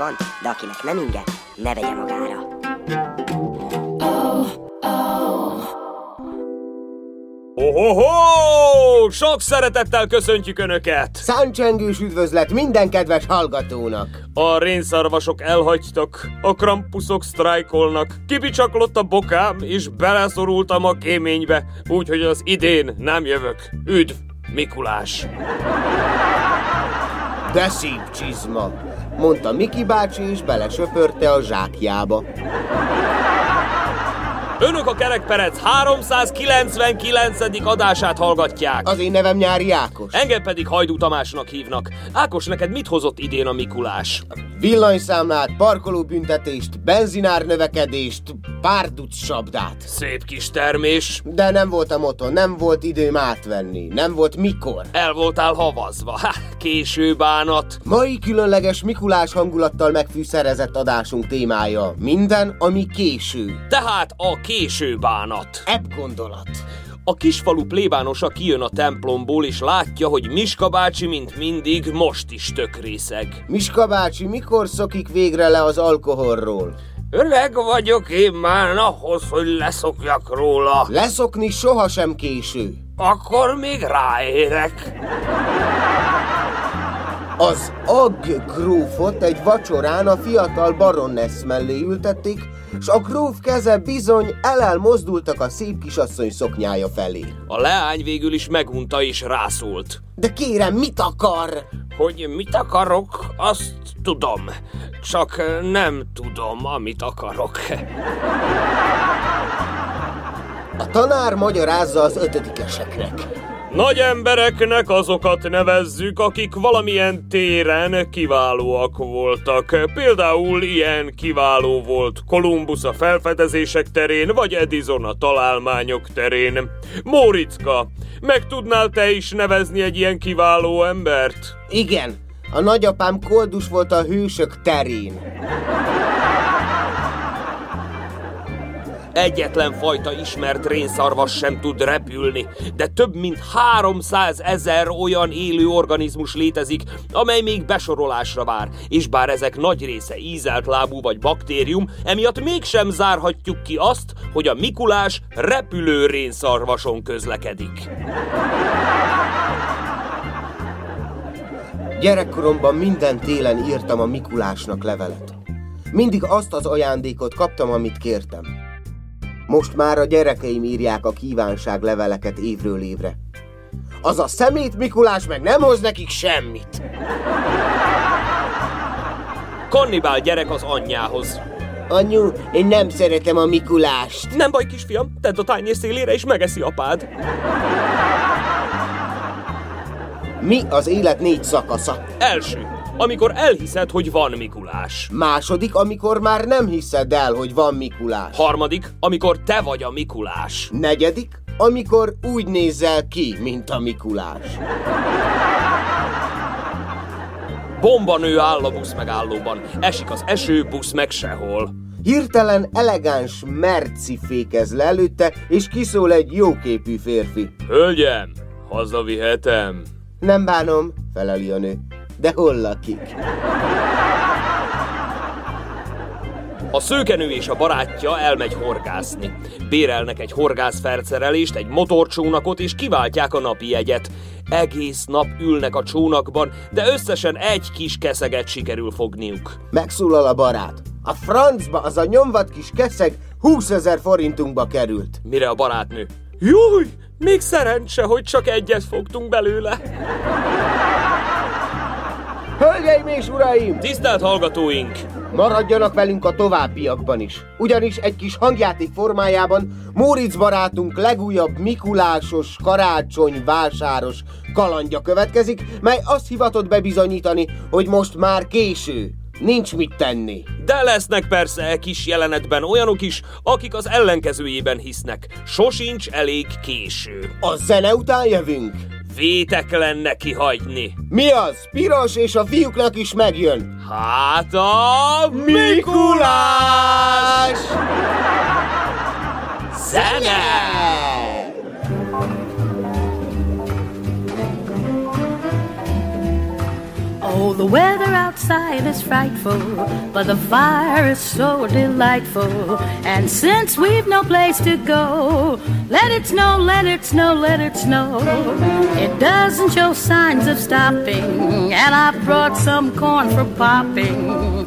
van, de akinek nem inge, ne vegye magára. Ohoho! Sok szeretettel köszöntjük Önöket! Száncsengős üdvözlet minden kedves hallgatónak! A rénszarvasok elhagytak, a krampuszok sztrájkolnak, kibicsaklott a bokám, és beleszorultam a kéménybe, úgyhogy az idén nem jövök. Üdv, Mikulás! De szép csizma! Mondta Miki bácsi, és belesöpörte a zsákjába. Önök a Kerekperec 399. adását hallgatják. Az én nevem Nyári Ákos. Engem pedig Hajdú Tamásnak hívnak. Ákos, neked mit hozott idén a Mikulás? Villanyszámlát, parkolóbüntetést, benzinár növekedést, párduc sabdát. Szép kis termés. De nem voltam otthon, nem volt időm átvenni, nem volt mikor. El voltál havazva. Ha, késő bánat. Mai különleges Mikulás hangulattal megfűszerezett adásunk témája minden, ami késő. Tehát a késő bánat. Ebb gondolat. A kisfalu plébánosa kijön a templomból, és látja, hogy Miska bácsi, mint mindig, most is tökrészeg. Miska bácsi, mikor szokik végre le az alkoholról? Öreg vagyok én már ahhoz, hogy leszokjak róla. Leszokni sohasem késő. Akkor még ráérek. Az Agg grófot egy vacsorán a fiatal baronesz mellé ültették, s a gróf keze bizony elel mozdultak a szép kisasszony szoknyája felé. A leány végül is megunta és rászólt. De kérem, mit akar? Hogy mit akarok, azt tudom. Csak nem tudom, amit akarok. A tanár magyarázza az ötödikeseknek. Nagy embereknek azokat nevezzük, akik valamilyen téren kiválóak voltak. Például ilyen kiváló volt Kolumbusz a felfedezések terén, vagy Edison a találmányok terén. Móriczka, meg tudnál te is nevezni egy ilyen kiváló embert? Igen, a nagyapám koldus volt a hősök terén. Egyetlen fajta ismert rénszarvas sem tud repülni, de több mint 300 ezer olyan élő organizmus létezik, amely még besorolásra vár, és bár ezek nagy része ízelt lábú vagy baktérium, emiatt mégsem zárhatjuk ki azt, hogy a Mikulás repülő rénszarvason közlekedik. Gyerekkoromban minden télen írtam a Mikulásnak levelet. Mindig azt az ajándékot kaptam, amit kértem. Most már a gyerekeim írják a kívánság leveleket évről évre. Az a szemét Mikulás meg nem hoz nekik semmit. Kannibál gyerek az anyjához. Anyu, én nem szeretem a Mikulást. Nem baj, kisfiam, tedd a tányér szélére és megeszi apád. Mi az élet négy szakasza? Első, amikor elhiszed, hogy van Mikulás. Második, amikor már nem hiszed el, hogy van Mikulás. Harmadik, amikor te vagy a Mikulás. Negyedik, amikor úgy nézel ki, mint a Mikulás. Bomba nő áll a busz megállóban. Esik az eső, busz meg sehol. Hirtelen elegáns merci fékez le előtte, és kiszól egy jóképű férfi. Hölgyem, hazavihetem. Nem bánom, feleli a nő. De hol lakik? A szőkenő és a barátja elmegy horgászni. Bérelnek egy horgászfercerelést, egy motorcsónakot, és kiváltják a napi jegyet. Egész nap ülnek a csónakban, de összesen egy kis keszeget sikerül fogniuk. Megszólal a barát. A francba az a nyomvat kis keszeg 20 ezer forintunkba került. Mire a barátnő? Júj, még szerencse, hogy csak egyet fogtunk belőle. Hölgyeim és uraim! Tisztelt hallgatóink! Maradjanak velünk a továbbiakban is. Ugyanis egy kis hangjáték formájában Móricz barátunk legújabb Mikulásos, karácsony, vásáros kalandja következik, mely azt hivatott bebizonyítani, hogy most már késő. Nincs mit tenni. De lesznek persze e kis jelenetben olyanok is, akik az ellenkezőjében hisznek. Sosincs elég késő. A zene után jövünk. Vétek lenne kihagyni. Mi az? Piros és a fiúknak is megjön. Hát a Mikulás! Zene! Oh, the weather outside is frightful, but the fire is so delightful. And since we've no place to go, let it snow, let it snow, let it snow. It doesn't show signs of stopping, and I've brought some corn for popping.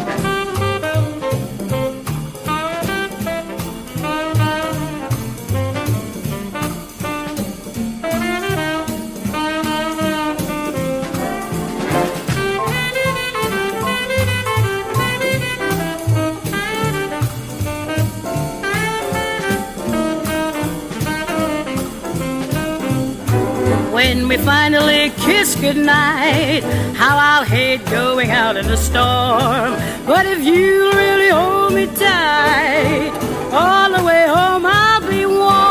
We finally kiss goodnight. How I'll hate going out in the storm. But if you really hold me tight, all the way home I'll be warm.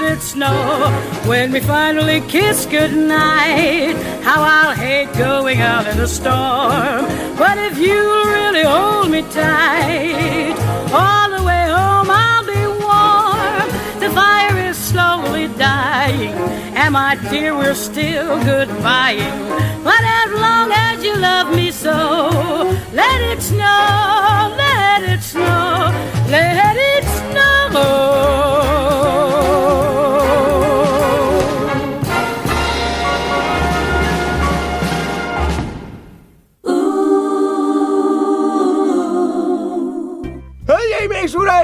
it snow. When we finally kiss goodnight, how I'll hate going out in the storm. But if you'll really hold me tight, all the way home I'll be warm. The fire is slowly dying, and my dear, we're still goodbying. But as long as you love me so, let it snow, let it snow, let it snow.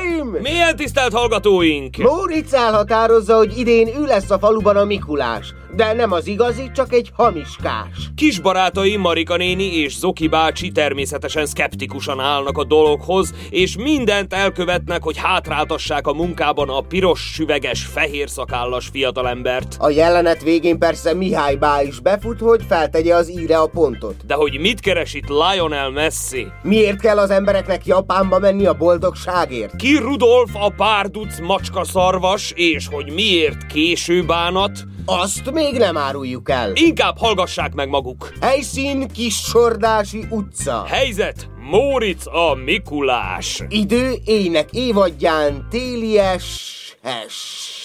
Uraim! Milyen tisztelt hallgatóink! Móricz elhatározza, hogy idén ő lesz a faluban a Mikulás, de nem az igazi, csak egy hamiskás. Kis barátaim Marika néni és Zoki bácsi természetesen szkeptikusan állnak a dologhoz, és mindent elkövetnek, hogy hátráltassák a munkában a piros, süveges, fehér szakállas fiatalembert. A jelenet végén persze Mihály Bá is befut, hogy feltegye az íre a pontot. De hogy mit keres itt Lionel Messi? Miért kell az embereknek Japánba menni a boldogságért? Ki Rudolf a párduc macska szarvas, és hogy miért késő bánat? Azt még nem áruljuk el. Inkább hallgassák meg maguk. Helyszín Kissordási utca. Helyzet Móricz a Mikulás. Idő ének évadján télies hes.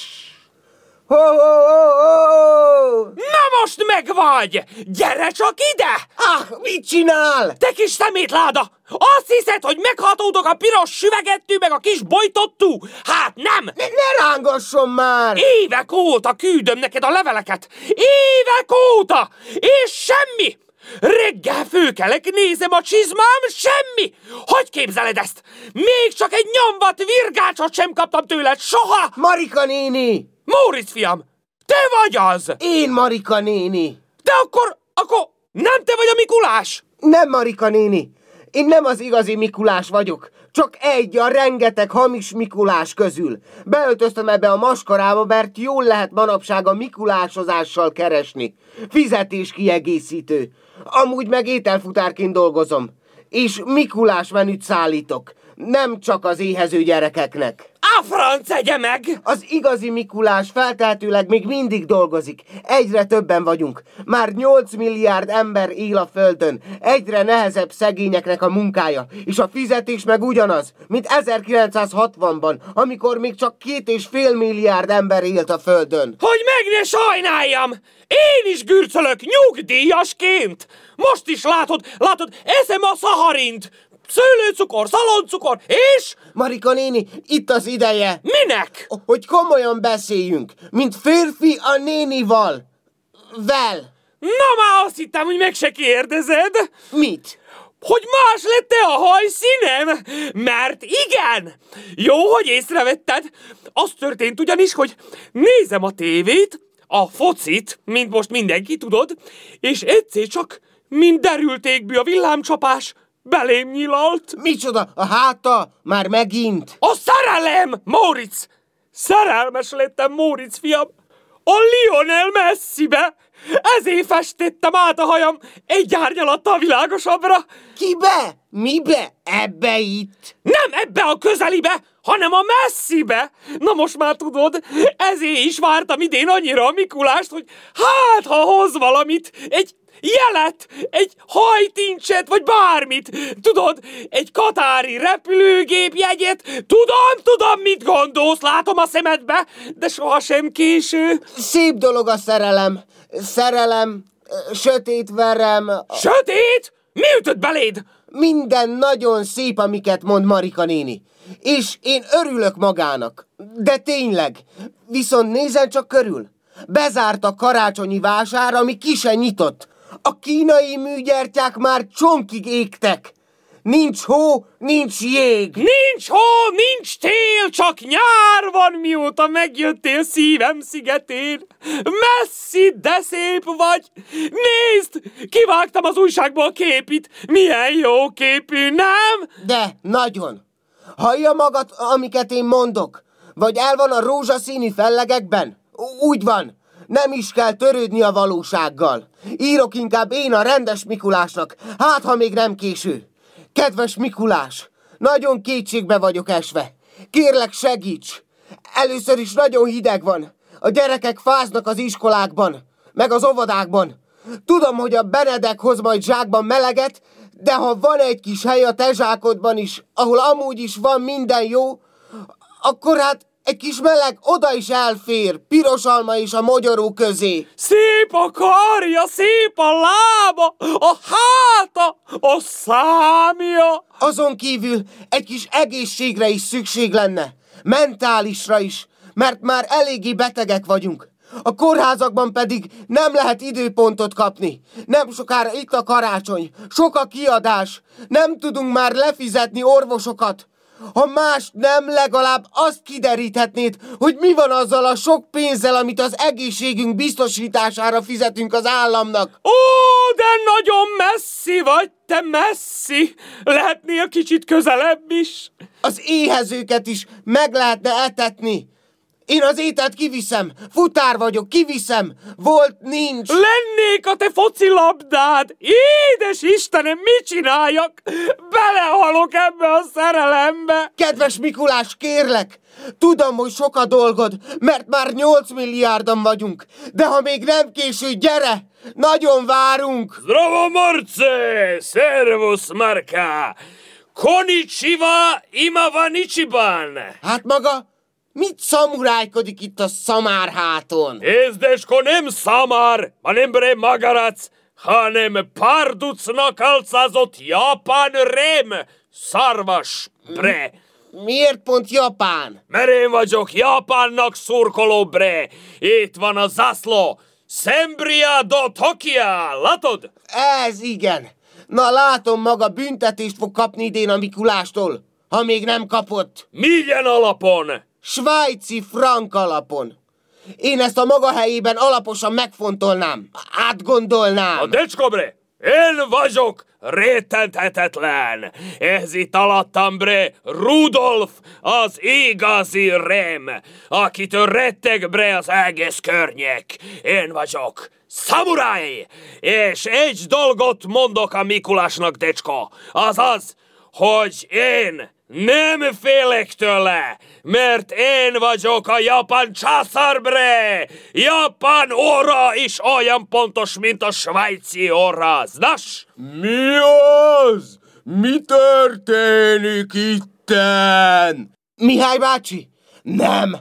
Ho, ho, ho, ho! Na most megvagy! Gyere csak ide! Ah, mit csinál? Te kis szemétláda! Azt hiszed, hogy meghatódok a piros süvegettű meg a kis bojtottú? Hát nem! Ne, ne rángasson már! Évek óta küldöm neked a leveleket! Évek óta! És semmi! Reggel főkelek, nézem a csizmám, semmi! Hogy képzeled ezt? Még csak egy nyomvat virgácsot sem kaptam tőled, soha! Marika néni! Móricz fiam, te vagy az! Én Marika néni! De akkor, akkor nem te vagy a Mikulás? Nem Marika néni! Én nem az igazi Mikulás vagyok, csak egy a rengeteg hamis Mikulás közül. Beöltöztem ebbe a maskarába, mert jól lehet manapság a Mikulásozással keresni. Fizetés kiegészítő. Amúgy meg ételfutárként dolgozom. És Mikulás menüt szállítok. Nem csak az éhező gyerekeknek. A franc egye meg! Az igazi Mikulás feltehetőleg még mindig dolgozik. Egyre többen vagyunk. Már 8 milliárd ember él a földön. Egyre nehezebb szegényeknek a munkája. És a fizetés meg ugyanaz, mint 1960-ban, amikor még csak két és fél milliárd ember élt a földön. Hogy meg ne sajnáljam! Én is gürcölök nyugdíjasként! Most is látod, látod, eszem a szaharint! Szőlőcukor, szaloncukor, és... Marika néni, itt az ideje, Minek? hogy komolyan beszéljünk, mint férfi a nénival. Vel. Na már azt hittem, hogy meg se kérdezed. Mit? Hogy más lett-e a hajszínem? Mert igen! Jó, hogy észrevetted. Az történt ugyanis, hogy nézem a tévét, a focit, mint most mindenki tudod, és egyszer csak, mint derültékbű a villámcsapás, belém nyilalt. Micsoda? A háta? Már megint? A szerelem, Móricz! Szerelmes lettem, Móricz fiam! A Lionel Messibe! Ezért festettem át a hajam egy árnyalattal világosabbra! Kibe? Mibe? Ebbe itt? Nem ebbe a közelibe, hanem a messzibe. Na most már tudod, ezért is vártam idén annyira a Mikulást, hogy hát, ha hoz valamit, egy jelet, egy hajtincset, vagy bármit. Tudod, egy katári repülőgép jegyet. Tudom, tudom, mit gondolsz, látom a szemedbe, de sohasem késő. Szép dolog a szerelem. Szerelem, sötét verem, Sötét? Mi ütött beléd? minden nagyon szép, amiket mond Marika néni. És én örülök magának. De tényleg. Viszont nézzen csak körül. Bezárt a karácsonyi vásár, ami ki se nyitott. A kínai műgyertyák már csonkig égtek. Nincs hó, nincs jég. Nincs hó, nincs tél, csak nyár van, mióta megjöttél szívem szigetén. Messzi, de szép vagy. Nézd, kivágtam az újságból képit. Milyen jó képű, nem? De, nagyon. Hallja magad, amiket én mondok? Vagy el van a rózsaszínű fellegekben? Úgy van. Nem is kell törődni a valósággal. Írok inkább én a rendes Mikulásnak, hát ha még nem késő. Kedves Mikulás, nagyon kétségbe vagyok esve. Kérlek segíts! Először is nagyon hideg van. A gyerekek fáznak az iskolákban, meg az óvodákban. Tudom, hogy a Benedek hoz majd zsákban meleget, de ha van egy kis hely a te zsákodban is, ahol amúgy is van minden jó, akkor hát egy kis meleg oda is elfér, piros alma is a mogyoró közé. Szép a karja, szép a lába, a háta, a számja. Azon kívül egy kis egészségre is szükség lenne, mentálisra is, mert már eléggé betegek vagyunk. A kórházakban pedig nem lehet időpontot kapni. Nem sokára itt a karácsony, sok a kiadás, nem tudunk már lefizetni orvosokat. Ha más nem, legalább azt kideríthetnéd, hogy mi van azzal a sok pénzzel, amit az egészségünk biztosítására fizetünk az államnak. Ó, de nagyon messzi vagy, te messzi. Lehetnél kicsit közelebb is. Az éhezőket is meg lehetne etetni. Én az ételt kiviszem, futár vagyok, kiviszem, volt, nincs. Lennék a te focilabdád! Édes Istenem, mit csináljak? Belehalok ebbe a szerelembe! Kedves Mikulás, kérlek! Tudom, hogy sok a dolgod, mert már 8 milliárdan vagyunk, de ha még nem késő, gyere! Nagyon várunk! Zdravo, Marce! Servus, Marka! Konnichiwa, imava nichiban! Hát maga, mit szamurájkodik itt a szamárháton? Ézdecsko nem szamár, hanem bre magarac, hanem parducnak alcázott japán rém, szarvas bre. Miért pont Japán? Mert én vagyok Japánnak szurkoló bre. Itt van a zászló. Sembria do Tokia, látod? Ez igen. Na látom, maga büntetést fog kapni idén a Mikulástól, ha még nem kapott. Milyen alapon? Svájci frank alapon. Én ezt a maga helyében alaposan megfontolnám, átgondolnám. A decsko bre, én vagyok rétenthetetlen. Ez itt alattam bre Rudolf, az igazi rém, akitől retteg bre az egész környék. Én vagyok szamuráj, és egy dolgot mondok a Mikulásnak, decsko, az az, hogy én Nem félek tőle, mert én vagyok a japán császárbre! Japán óra is olyan pontos, mint a svájci óra, znasz? Mi az? Mi történik itten? Mihály bácsi, nem!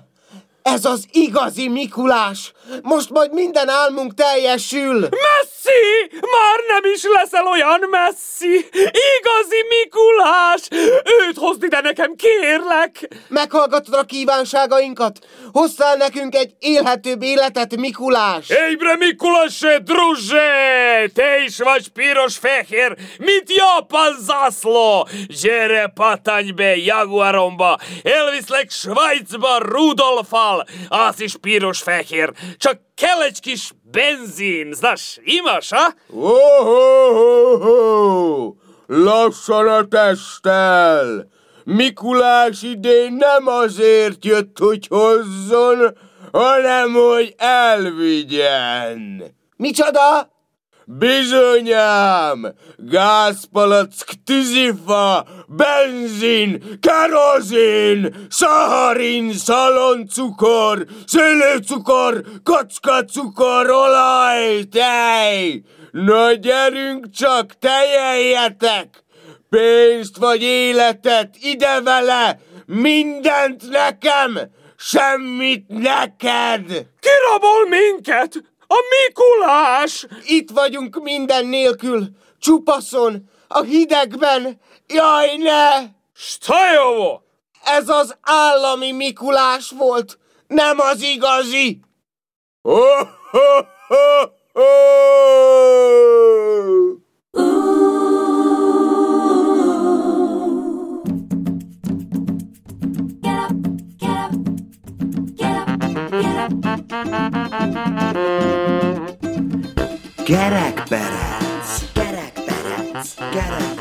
Ez az igazi Mikulás! Most majd minden álmunk teljesül! Messzi! Már nem is leszel olyan messzi! Igazi Mikulás! Őt hozd ide nekem, kérlek! Meghallgatod a kívánságainkat? Hozzál nekünk egy élhetőbb életet, Mikulás! Ébre Mikuláse, druže! Te is vagy piros-fehér, mint Japán zászló! Gyere, patanj be Jaguaromba! Elviszlek Svájcba Rudolfal! Az is piros-fehér, csak kell egy kis benzin, znasz, imas, ha? Oh, oh, oh, oh. Lassan a testtel! Mikulás idén nem azért jött, hogy hozzon, hanem hogy elvigyen. Micsoda? Bizonyám! Gázpalack, tűzifa, benzin, kerozin, szaharin, szaloncukor, szőlőcukor, kockacukor, olaj, tej! Na gyerünk csak, tejeljetek! Pénzt vagy életet, ide vele! Mindent nekem! Semmit neked! Kirabol minket! A Mikulás! Itt vagyunk minden nélkül, csupaszon, a hidegben. Jaj, ne! Stajovo! Ez az állami Mikulás volt, nem az igazi. Oh, ho, ho, ho! Gerekperec, gerekperec, gerekperec,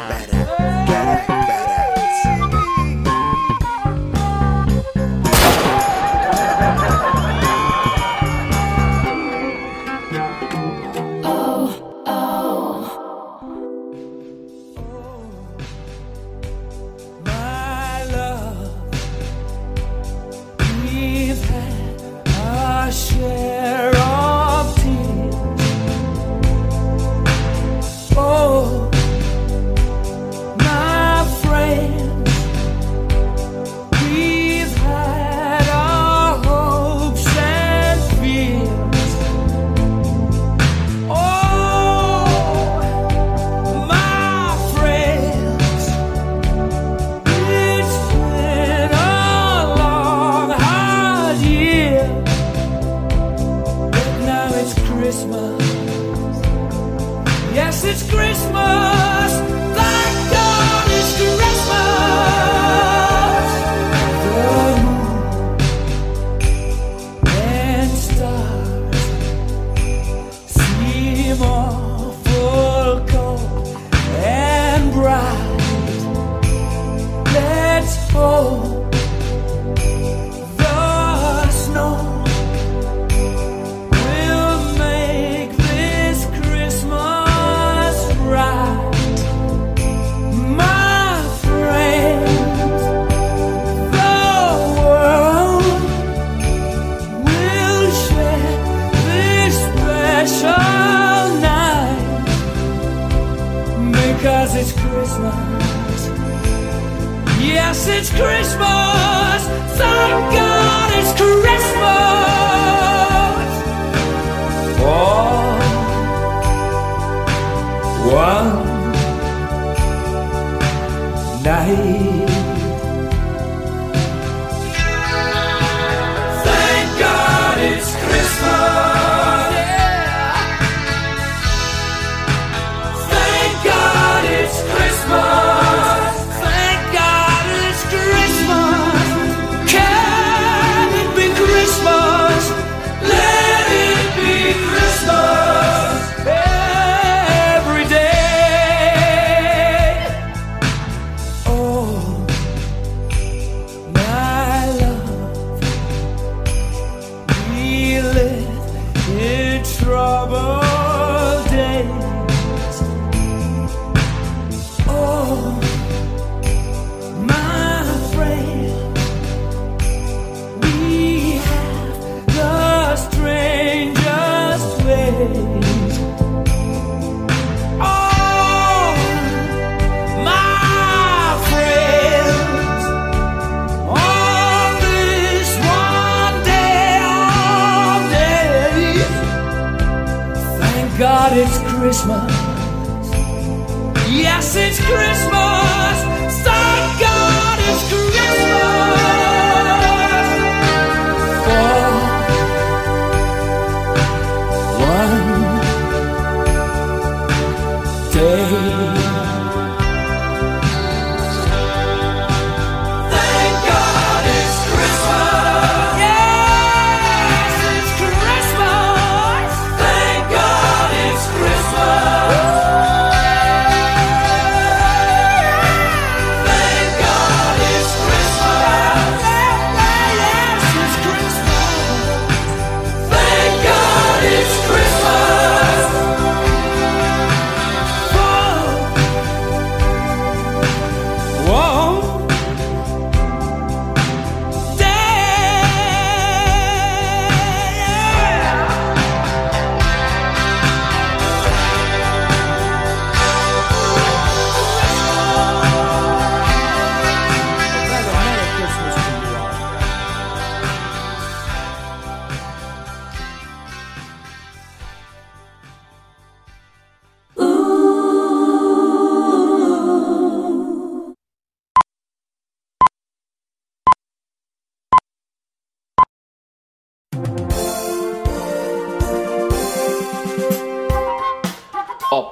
love.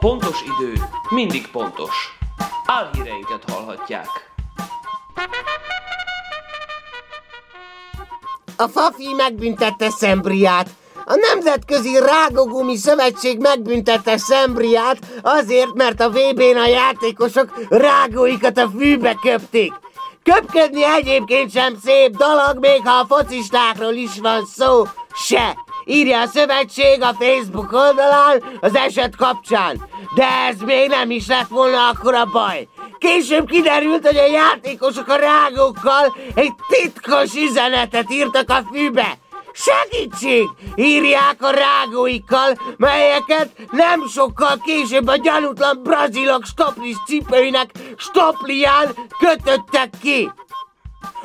Pontos idő mindig pontos. Álhíreinket hallhatják. A Fafi megbüntette Szembriát. A Nemzetközi Rágógumi Szövetség megbüntette Szembriát azért, mert a VB-n a játékosok rágóikat a fűbe köpték. Köpködni egyébként sem szép dolog, még ha a focistákról is van szó. Se! Írja a szövetség a Facebook oldalán az eset kapcsán. De ez még nem is lett volna akkora baj. Később kiderült, hogy a játékosok a rágókkal egy titkos üzenetet írtak a fűbe. Segítség! Írják a rágóikkal, melyeket nem sokkal később a gyanútlan brazilok stoplis cipőinek stoplián kötöttek ki.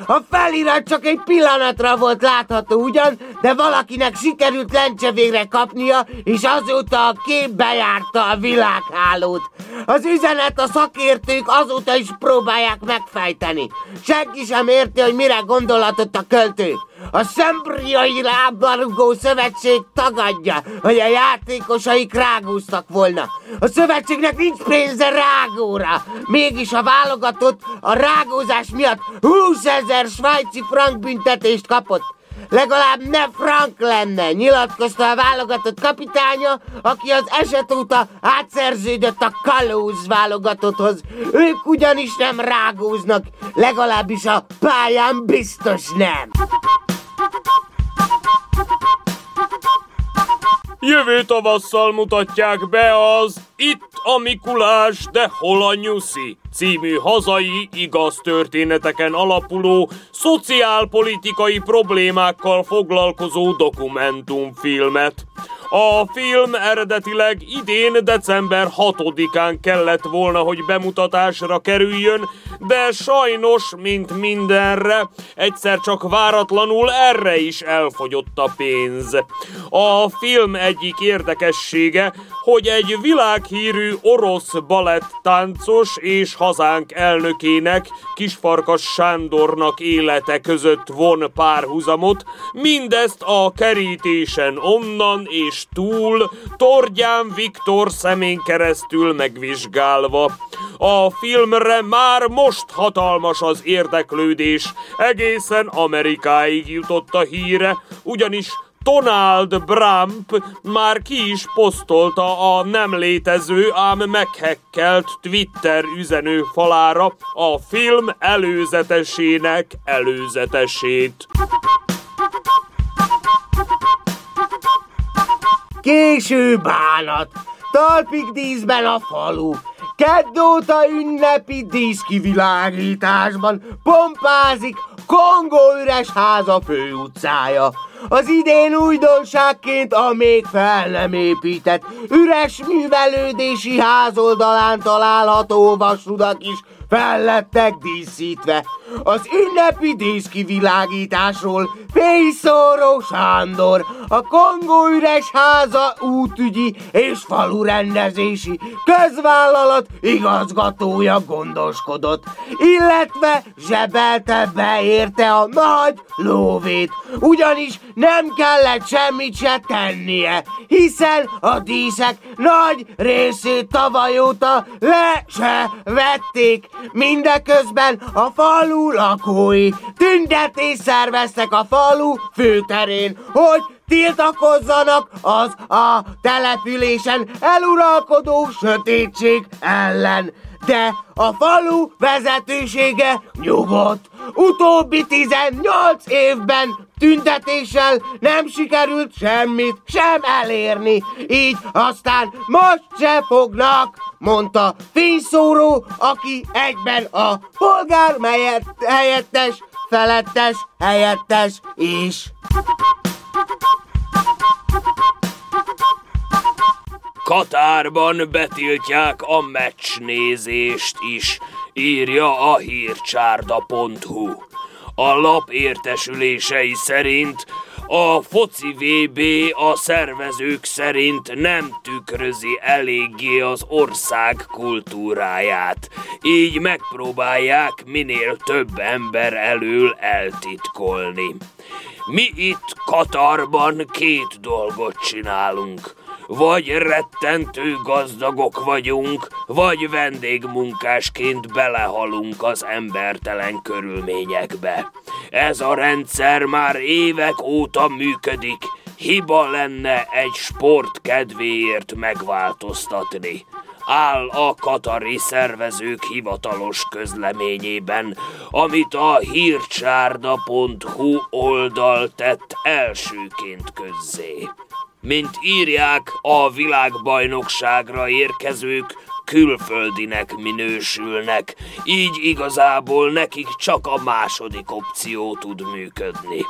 A felirat csak egy pillanatra volt látható ugyan, de valakinek sikerült lencse végre kapnia, és azóta a kép bejárta a világhálót. Az üzenet a szakértők azóta is próbálják megfejteni. Senki sem érti, hogy mire gondolatott a költő. A Szembriai Lábdarúgó Szövetség tagadja, hogy a játékosaik rágóztak volna. A szövetségnek nincs pénze rágóra. Mégis a válogatott a rágózás miatt 20 ezer svájci frank büntetést kapott. Legalább ne Frank lenne, nyilatkozta a válogatott kapitánya, aki az eset óta átszerződött a kalóz válogatotthoz. Ők ugyanis nem rágóznak, legalábbis a pályán biztos nem. Jövő tavasszal mutatják be az Itt a Mikulás, de hol a nyuszi című hazai, igaz történeteken alapuló, szociálpolitikai problémákkal foglalkozó dokumentumfilmet. A film eredetileg idén december 6-án kellett volna, hogy bemutatásra kerüljön, de sajnos, mint mindenre, egyszer csak váratlanul erre is elfogyott a pénz. A film egyik érdekessége, hogy egy világhírű orosz balettáncos és hazánk elnökének, Kisfarkas Sándornak élete között von párhuzamot, mindezt a kerítésen onnan és túl, Tordján Viktor szemén keresztül megvizsgálva. A filmre már most hatalmas az érdeklődés, egészen Amerikáig jutott a híre, ugyanis Donald Trump már ki is posztolta a nem létező, ám meghekkelt Twitter üzenő falára a film előzetesének előzetesét. Késő bánat, talpig díszben a falu, Kedd ünnepi díszkivilágításban pompázik Kongó üres háza főutcája. Az idén újdonságként a még fel nem épített üres művelődési ház oldalán található vasudak is fel lettek díszítve. Az ünnepi díszkivilágításról Fészóró Sándor, a Kongó üres háza útügyi és falu rendezési közvállalat igazgatója gondoskodott, illetve zsebelte beérte a nagy lóvét, ugyanis nem kellett semmit se tennie, hiszen a díszek nagy részét tavaly óta le se vették. Mindeközben a falu lakói tüntetést szerveztek a falu főterén, hogy tiltakozzanak az a településen eluralkodó sötétség ellen. De a falu vezetősége nyugodt. Utóbbi 18 évben tüntetéssel nem sikerült semmit sem elérni, így aztán most se fognak, mondta fényszóró, aki egyben a polgár helyettes, felettes, helyettes is. Katárban betiltják a meccsnézést is, írja a hírcsárda.hu. A lap értesülései szerint a foci VB a szervezők szerint nem tükrözi eléggé az ország kultúráját, így megpróbálják minél több ember elől eltitkolni. Mi itt Katarban két dolgot csinálunk. Vagy rettentő gazdagok vagyunk, vagy vendégmunkásként belehalunk az embertelen körülményekbe. Ez a rendszer már évek óta működik, hiba lenne egy sport kedvéért megváltoztatni áll a katari szervezők hivatalos közleményében, amit a hírcsárda.hu oldal tett elsőként közzé. Mint írják, a világbajnokságra érkezők külföldinek minősülnek, így igazából nekik csak a második opció tud működni.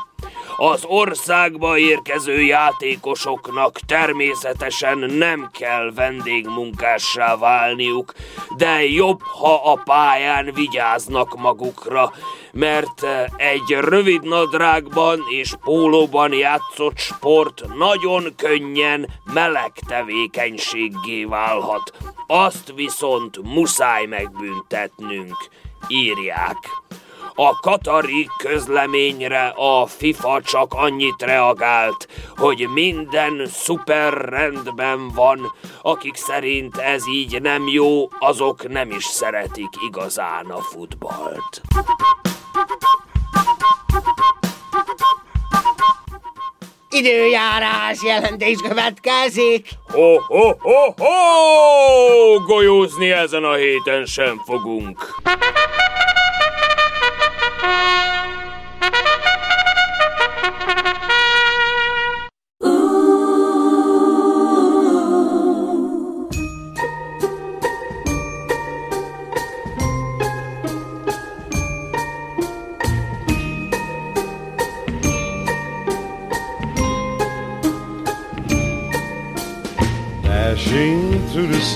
Az országba érkező játékosoknak természetesen nem kell vendégmunkássá válniuk, de jobb, ha a pályán vigyáznak magukra, mert egy rövid nadrágban és pólóban játszott sport nagyon könnyen meleg tevékenységgé válhat. Azt viszont muszáj megbüntetnünk, írják. A katari közleményre a FIFA csak annyit reagált, hogy minden szuper rendben van, akik szerint ez így nem jó, azok nem is szeretik igazán a futballt. Időjárás jelentés következik. Ho, ho, ho, ho! Golyózni ezen a héten sem fogunk.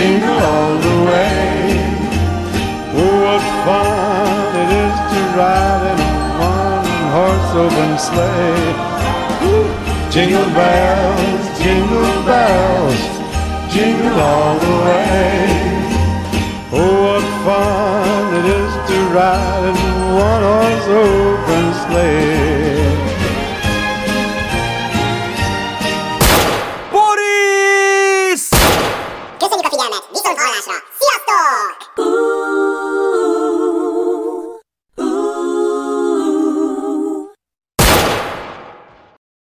jingle all the way. Oh, what fun it is to ride in a one-horse open sleigh. Ooh, jingle bells, jingle bells, jingle all the way. Oh, what fun it is to ride in a one-horse open sleigh.